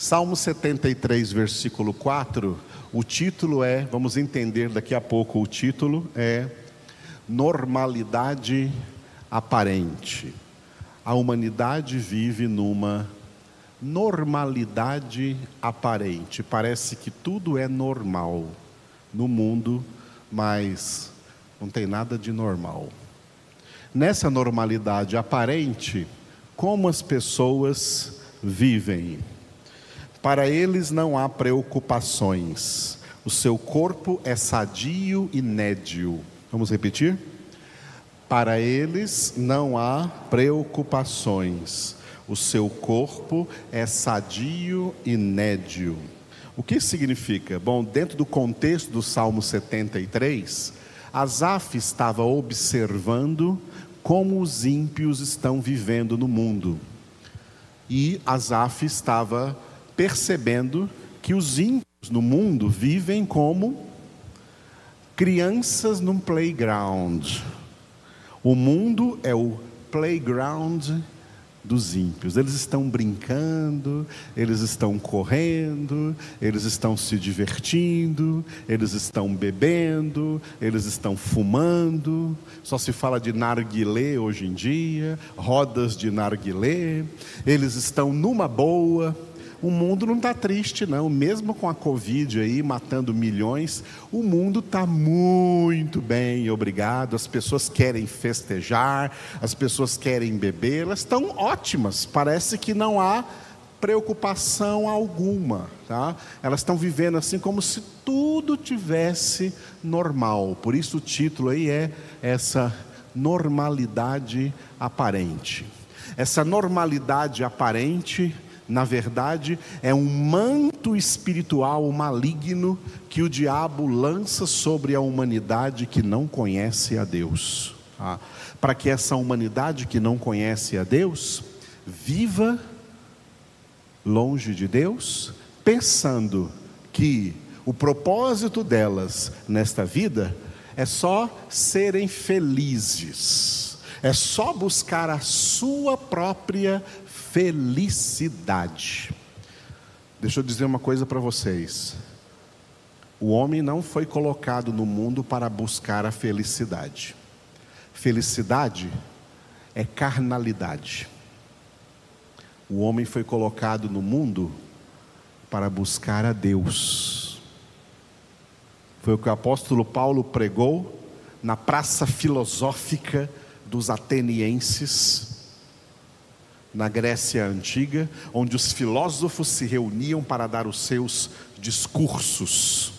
Salmo 73, versículo 4, o título é, vamos entender daqui a pouco o título, é Normalidade Aparente. A humanidade vive numa normalidade aparente. Parece que tudo é normal no mundo, mas não tem nada de normal. Nessa normalidade aparente, como as pessoas vivem? Para eles não há preocupações. O seu corpo é sadio e nédio. Vamos repetir? Para eles não há preocupações. O seu corpo é sadio e nédio. O que significa? Bom, dentro do contexto do Salmo 73, Asaf estava observando como os ímpios estão vivendo no mundo. E Asaf estava percebendo que os ímpios no mundo vivem como crianças num playground. O mundo é o playground dos ímpios. Eles estão brincando, eles estão correndo, eles estão se divertindo, eles estão bebendo, eles estão fumando. Só se fala de narguilé hoje em dia, rodas de narguilé. Eles estão numa boa o mundo não está triste, não. Mesmo com a Covid aí matando milhões, o mundo está muito bem, obrigado. As pessoas querem festejar, as pessoas querem beber, elas estão ótimas. Parece que não há preocupação alguma, tá? Elas estão vivendo assim como se tudo tivesse normal. Por isso o título aí é essa normalidade aparente. Essa normalidade aparente na verdade, é um manto espiritual maligno que o diabo lança sobre a humanidade que não conhece a Deus. Ah, para que essa humanidade que não conhece a Deus viva longe de Deus, pensando que o propósito delas nesta vida é só serem felizes, é só buscar a sua própria felicidade. Deixa eu dizer uma coisa para vocês. O homem não foi colocado no mundo para buscar a felicidade. Felicidade é carnalidade. O homem foi colocado no mundo para buscar a Deus. Foi o que o apóstolo Paulo pregou na praça filosófica dos atenienses na Grécia Antiga, onde os filósofos se reuniam para dar os seus discursos.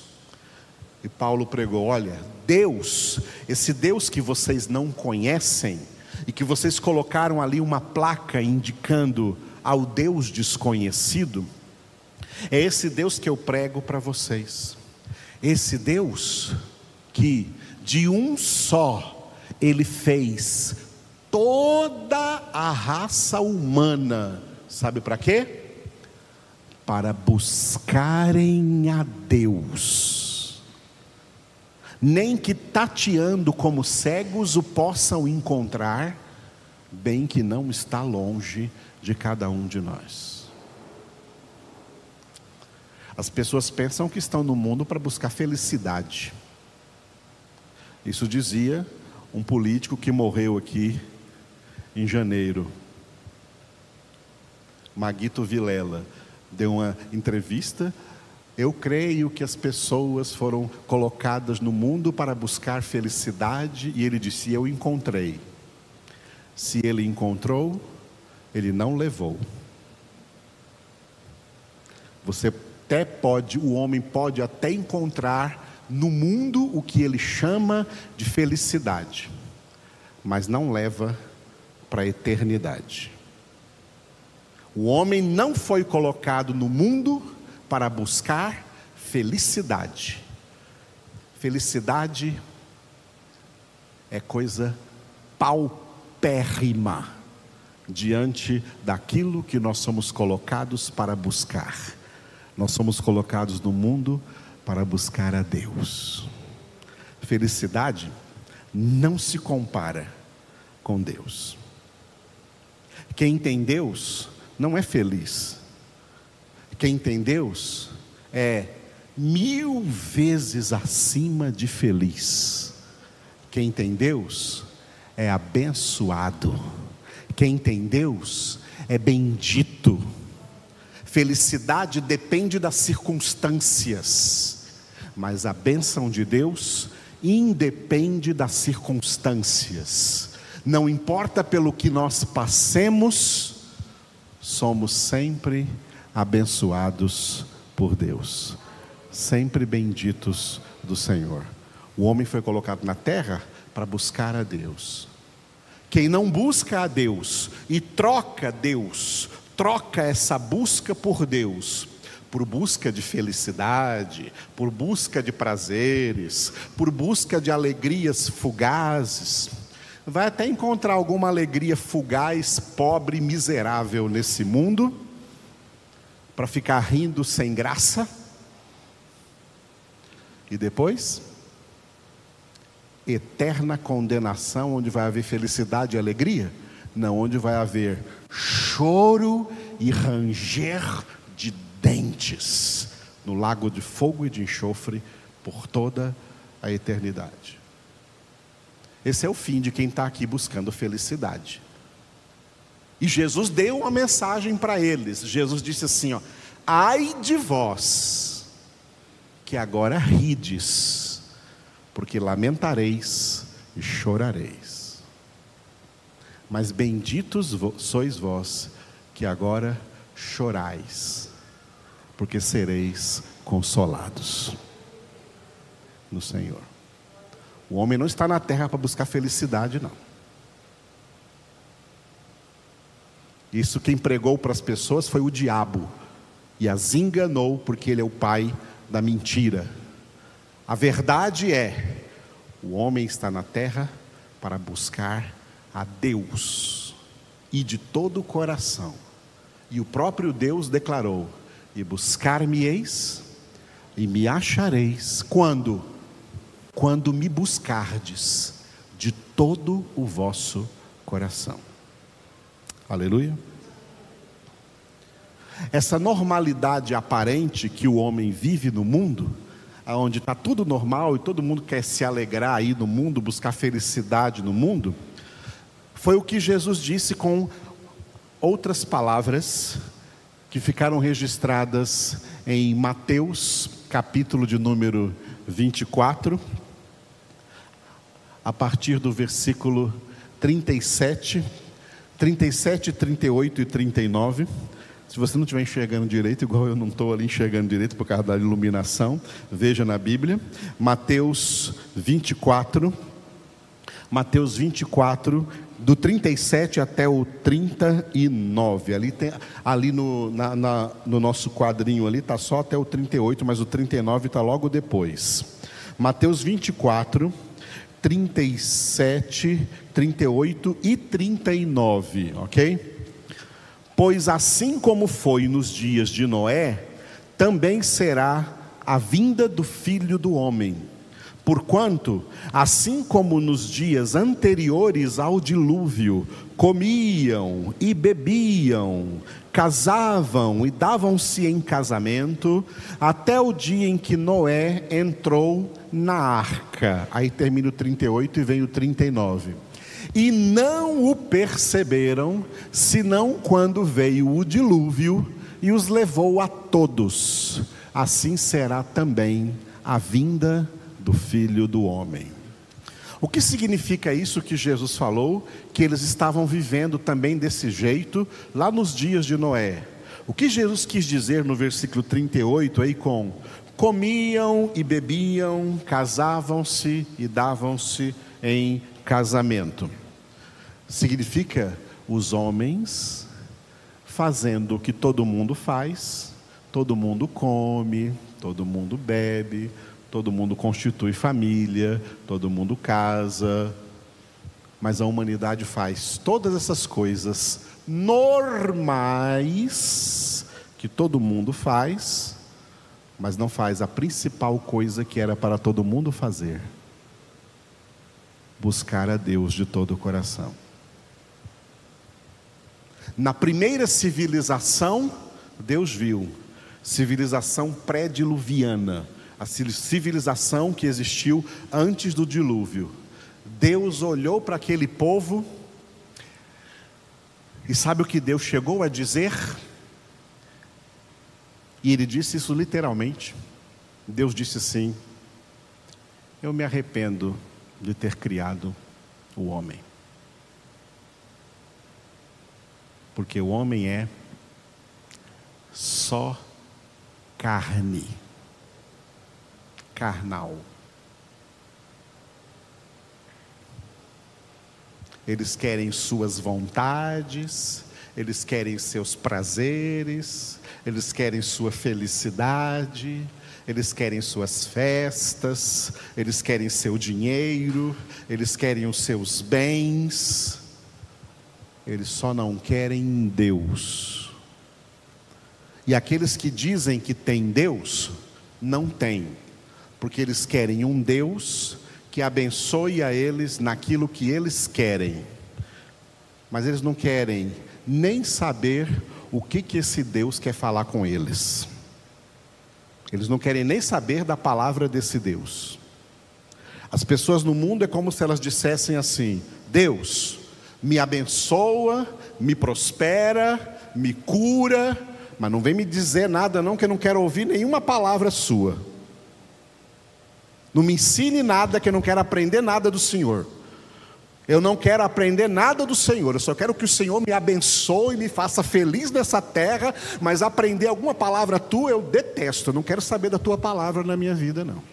E Paulo pregou: olha, Deus, esse Deus que vocês não conhecem, e que vocês colocaram ali uma placa indicando ao Deus desconhecido, é esse Deus que eu prego para vocês. Esse Deus que de um só ele fez toda a raça humana. Sabe para quê? Para buscarem a Deus. Nem que tateando como cegos o possam encontrar, bem que não está longe de cada um de nós. As pessoas pensam que estão no mundo para buscar felicidade. Isso dizia um político que morreu aqui em janeiro. Maguito Vilela deu uma entrevista. Eu creio que as pessoas foram colocadas no mundo para buscar felicidade e ele disse: Eu encontrei. Se ele encontrou, ele não levou. Você até pode, o homem pode até encontrar no mundo o que ele chama de felicidade, mas não leva para a eternidade. O homem não foi colocado no mundo para buscar felicidade. Felicidade é coisa paupérrima diante daquilo que nós somos colocados para buscar. Nós somos colocados no mundo para buscar a Deus. Felicidade não se compara com Deus. Quem tem Deus não é feliz. Quem tem Deus é mil vezes acima de feliz. Quem tem Deus é abençoado. Quem tem Deus é bendito. Felicidade depende das circunstâncias, mas a bênção de Deus independe das circunstâncias. Não importa pelo que nós passemos, somos sempre abençoados por Deus, sempre benditos do Senhor. O homem foi colocado na terra para buscar a Deus. Quem não busca a Deus e troca Deus troca essa busca por Deus por busca de felicidade, por busca de prazeres, por busca de alegrias fugazes. Vai até encontrar alguma alegria fugaz, pobre miserável nesse mundo, para ficar rindo sem graça. E depois, eterna condenação, onde vai haver felicidade e alegria? Não, onde vai haver choro e ranger de dentes no lago de fogo e de enxofre por toda a eternidade. Esse é o fim de quem está aqui buscando felicidade. E Jesus deu uma mensagem para eles. Jesus disse assim: ó, ai de vós, que agora rides, porque lamentareis e chorareis. Mas benditos sois vós que agora chorais, porque sereis consolados no Senhor. O homem não está na terra para buscar felicidade, não. Isso quem pregou para as pessoas foi o diabo e as enganou porque ele é o pai da mentira. A verdade é: o homem está na terra para buscar a Deus e de todo o coração. E o próprio Deus declarou: E buscar-me-eis e me achareis quando quando me buscardes de todo o vosso coração. Aleluia. Essa normalidade aparente que o homem vive no mundo, onde está tudo normal e todo mundo quer se alegrar aí no mundo, buscar felicidade no mundo, foi o que Jesus disse com outras palavras que ficaram registradas em Mateus, capítulo de número 24, a partir do versículo 37, 37, 38 e 39. Se você não estiver enxergando direito, igual eu não estou ali enxergando direito por causa da iluminação, veja na Bíblia, Mateus 24, Mateus 24, do 37 até o 39. Ali, tem, ali no, na, na, no nosso quadrinho ali está só até o 38, mas o 39 está logo depois. Mateus 24, 37, 38 e 39, ok? Pois assim como foi nos dias de Noé, também será a vinda do filho do homem. Porquanto, assim como nos dias anteriores ao dilúvio, comiam e bebiam, casavam e davam-se em casamento, até o dia em que Noé entrou na arca. Aí termina o 38 e vem o 39. E não o perceberam, senão quando veio o dilúvio e os levou a todos. Assim será também a vinda do Filho do Homem. O que significa isso que Jesus falou? Que eles estavam vivendo também desse jeito lá nos dias de Noé. O que Jesus quis dizer no versículo 38 aí com comiam e bebiam, casavam-se e davam-se em casamento. Significa os homens fazendo o que todo mundo faz, todo mundo come, todo mundo bebe, todo mundo constitui família, todo mundo casa, mas a humanidade faz todas essas coisas normais que todo mundo faz, mas não faz a principal coisa que era para todo mundo fazer: buscar a Deus de todo o coração. Na primeira civilização, Deus viu. Civilização pré-diluviana, a civilização que existiu antes do dilúvio. Deus olhou para aquele povo e sabe o que Deus chegou a dizer? E ele disse isso literalmente. Deus disse assim: Eu me arrependo de ter criado o homem. Porque o homem é só carne, carnal. Eles querem suas vontades, eles querem seus prazeres, eles querem sua felicidade, eles querem suas festas, eles querem seu dinheiro, eles querem os seus bens, eles só não querem Deus. E aqueles que dizem que têm Deus, não têm, porque eles querem um Deus que abençoe a eles naquilo que eles querem, mas eles não querem nem saber o que, que esse Deus quer falar com eles. Eles não querem nem saber da palavra desse Deus. As pessoas no mundo é como se elas dissessem assim: Deus, me abençoa, me prospera, me cura, mas não vem me dizer nada, não, que eu não quero ouvir nenhuma palavra sua. Não me ensine nada, que eu não quero aprender nada do Senhor. Eu não quero aprender nada do Senhor, eu só quero que o Senhor me abençoe, me faça feliz nessa terra, mas aprender alguma palavra tua eu detesto, eu não quero saber da tua palavra na minha vida, não.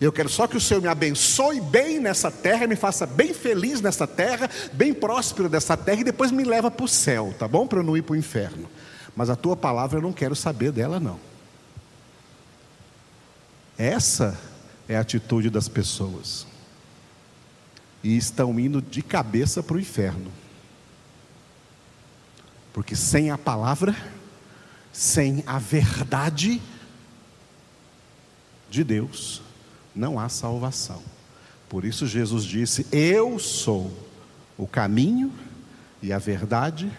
Eu quero só que o Senhor me abençoe bem nessa terra, me faça bem feliz nessa terra, bem próspero dessa terra e depois me leva para o céu, tá bom? Para eu não ir para o inferno. Mas a tua palavra eu não quero saber dela, não. Essa é a atitude das pessoas. E estão indo de cabeça para o inferno. Porque sem a palavra, sem a verdade de Deus, não há salvação. Por isso Jesus disse: Eu sou o caminho e a verdade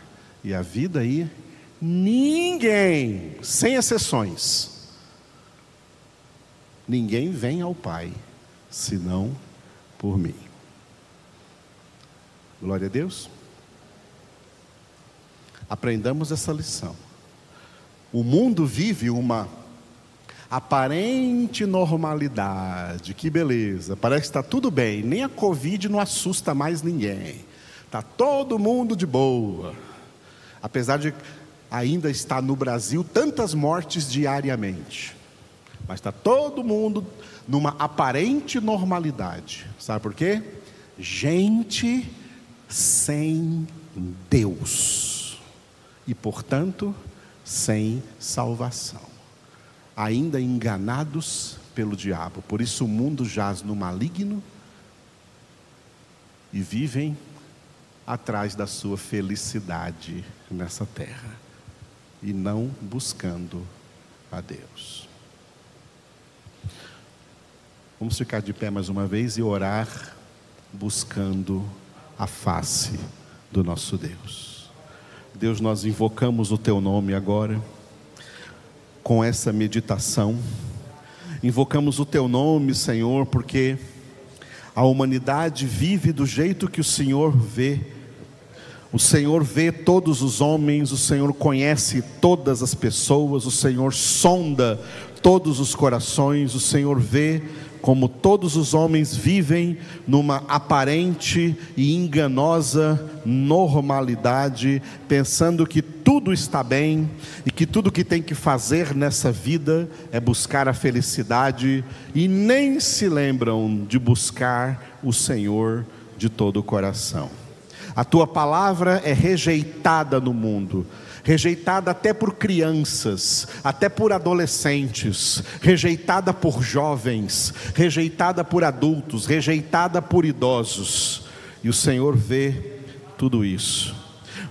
e a vida, e ninguém, sem exceções, Ninguém vem ao Pai senão por mim. Glória a Deus. Aprendamos essa lição. O mundo vive uma aparente normalidade, que beleza, parece que está tudo bem, nem a Covid não assusta mais ninguém, está todo mundo de boa, apesar de ainda estar no Brasil tantas mortes diariamente. Mas está todo mundo numa aparente normalidade. Sabe por quê? Gente sem Deus. E, portanto, sem salvação. Ainda enganados pelo diabo. Por isso o mundo jaz no maligno e vivem atrás da sua felicidade nessa terra e não buscando a Deus. Vamos ficar de pé mais uma vez e orar buscando a face do nosso Deus. Deus, nós invocamos o teu nome agora com essa meditação. Invocamos o teu nome, Senhor, porque a humanidade vive do jeito que o Senhor vê. O Senhor vê todos os homens, o Senhor conhece todas as pessoas, o Senhor sonda todos os corações, o Senhor vê como todos os homens vivem numa aparente e enganosa normalidade, pensando que tudo está bem e que tudo que tem que fazer nessa vida é buscar a felicidade e nem se lembram de buscar o Senhor de todo o coração. A tua palavra é rejeitada no mundo rejeitada até por crianças, até por adolescentes, rejeitada por jovens, rejeitada por adultos, rejeitada por idosos. E o Senhor vê tudo isso.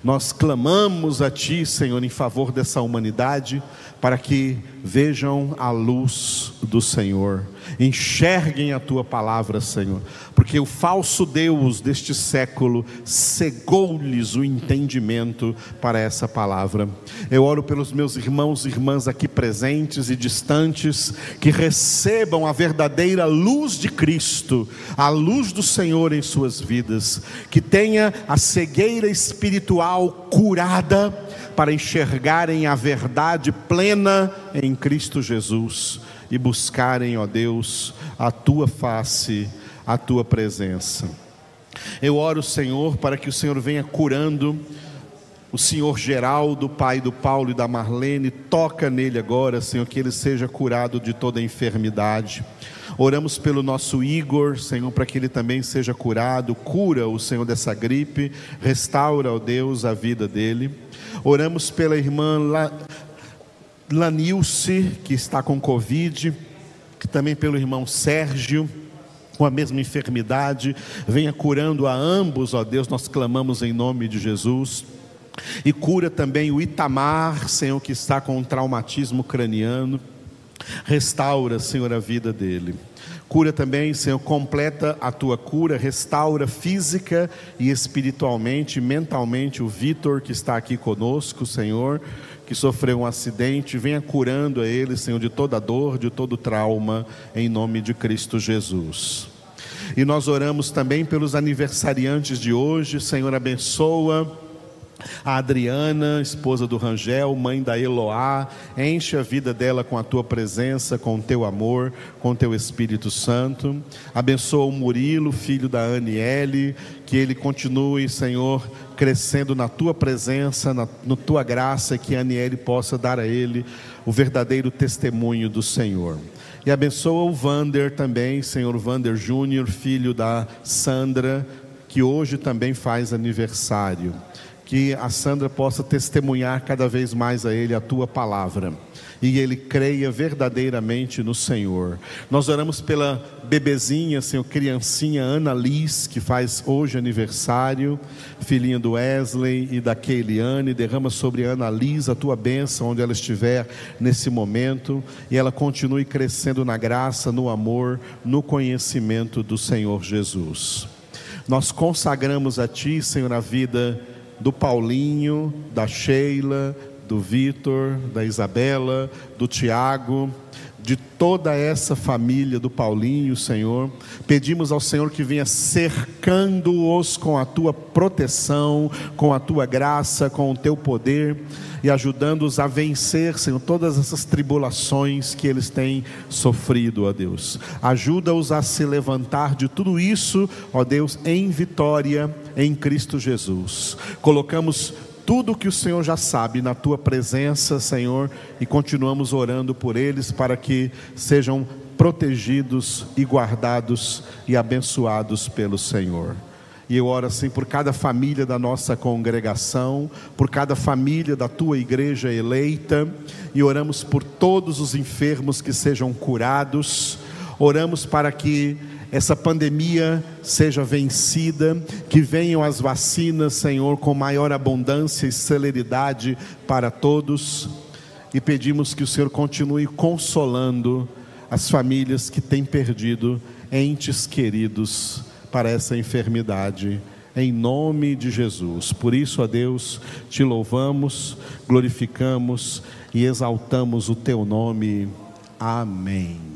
Nós clamamos a Ti, Senhor, em favor dessa humanidade, para que vejam a luz do Senhor, enxerguem a tua palavra, Senhor, porque o falso Deus deste século cegou-lhes o entendimento para essa palavra. Eu oro pelos meus irmãos e irmãs aqui presentes e distantes, que recebam a verdadeira luz de Cristo, a luz do Senhor em suas vidas, que tenha a cegueira espiritual curada para enxergarem a verdade plena em Cristo Jesus e buscarem, ó Deus, a tua face, a tua presença. Eu oro, Senhor, para que o Senhor venha curando o Senhor Geraldo, pai do Paulo e da Marlene, toca nele agora, Senhor, que ele seja curado de toda enfermidade. Oramos pelo nosso Igor, Senhor, para que ele também seja curado. Cura o Senhor dessa gripe, restaura, ó Deus, a vida dele. Oramos pela irmã Lanilce, que está com Covid, que também pelo irmão Sérgio, com a mesma enfermidade, venha curando a ambos, ó Deus, nós clamamos em nome de Jesus. E cura também o Itamar, Senhor, que está com um traumatismo craniano. Restaura, Senhor, a vida dele. Cura também, Senhor, completa a tua cura, restaura física e espiritualmente, mentalmente o Vitor que está aqui conosco, Senhor, que sofreu um acidente, venha curando a ele, Senhor, de toda dor, de todo trauma, em nome de Cristo Jesus. E nós oramos também pelos aniversariantes de hoje, Senhor, abençoa a Adriana, esposa do Rangel, mãe da Eloá, enche a vida dela com a tua presença, com o teu amor, com o teu Espírito Santo. Abençoa o Murilo, filho da Aniele, que ele continue, Senhor, crescendo na tua presença, na, na tua graça, que a Aniele possa dar a ele o verdadeiro testemunho do Senhor. E abençoa o Vander também, Senhor Vander Júnior, filho da Sandra, que hoje também faz aniversário que a Sandra possa testemunhar cada vez mais a Ele a tua palavra e ele creia verdadeiramente no Senhor. Nós oramos pela bebezinha, Senhor, criancinha Ana Liz, que faz hoje aniversário, filhinha do Wesley e da Keiliane, derrama sobre Ana Liz a tua bênção onde ela estiver nesse momento e ela continue crescendo na graça, no amor, no conhecimento do Senhor Jesus. Nós consagramos a Ti, Senhor, a vida do Paulinho, da Sheila, do Vitor, da Isabela, do Tiago, de toda essa família do Paulinho, Senhor. Pedimos ao Senhor que venha cercando-os com a tua proteção, com a tua graça, com o teu poder e ajudando-os a vencer, Senhor, todas essas tribulações que eles têm sofrido, ó Deus. Ajuda-os a se levantar de tudo isso, ó Deus, em vitória em Cristo Jesus. Colocamos tudo que o Senhor já sabe na tua presença, Senhor, e continuamos orando por eles para que sejam protegidos e guardados e abençoados pelo Senhor. E eu oro assim por cada família da nossa congregação, por cada família da tua igreja eleita, e oramos por todos os enfermos que sejam curados. Oramos para que essa pandemia seja vencida, que venham as vacinas, Senhor, com maior abundância e celeridade para todos. E pedimos que o Senhor continue consolando as famílias que têm perdido entes queridos para essa enfermidade, em nome de Jesus. Por isso, a Deus, te louvamos, glorificamos e exaltamos o teu nome. Amém.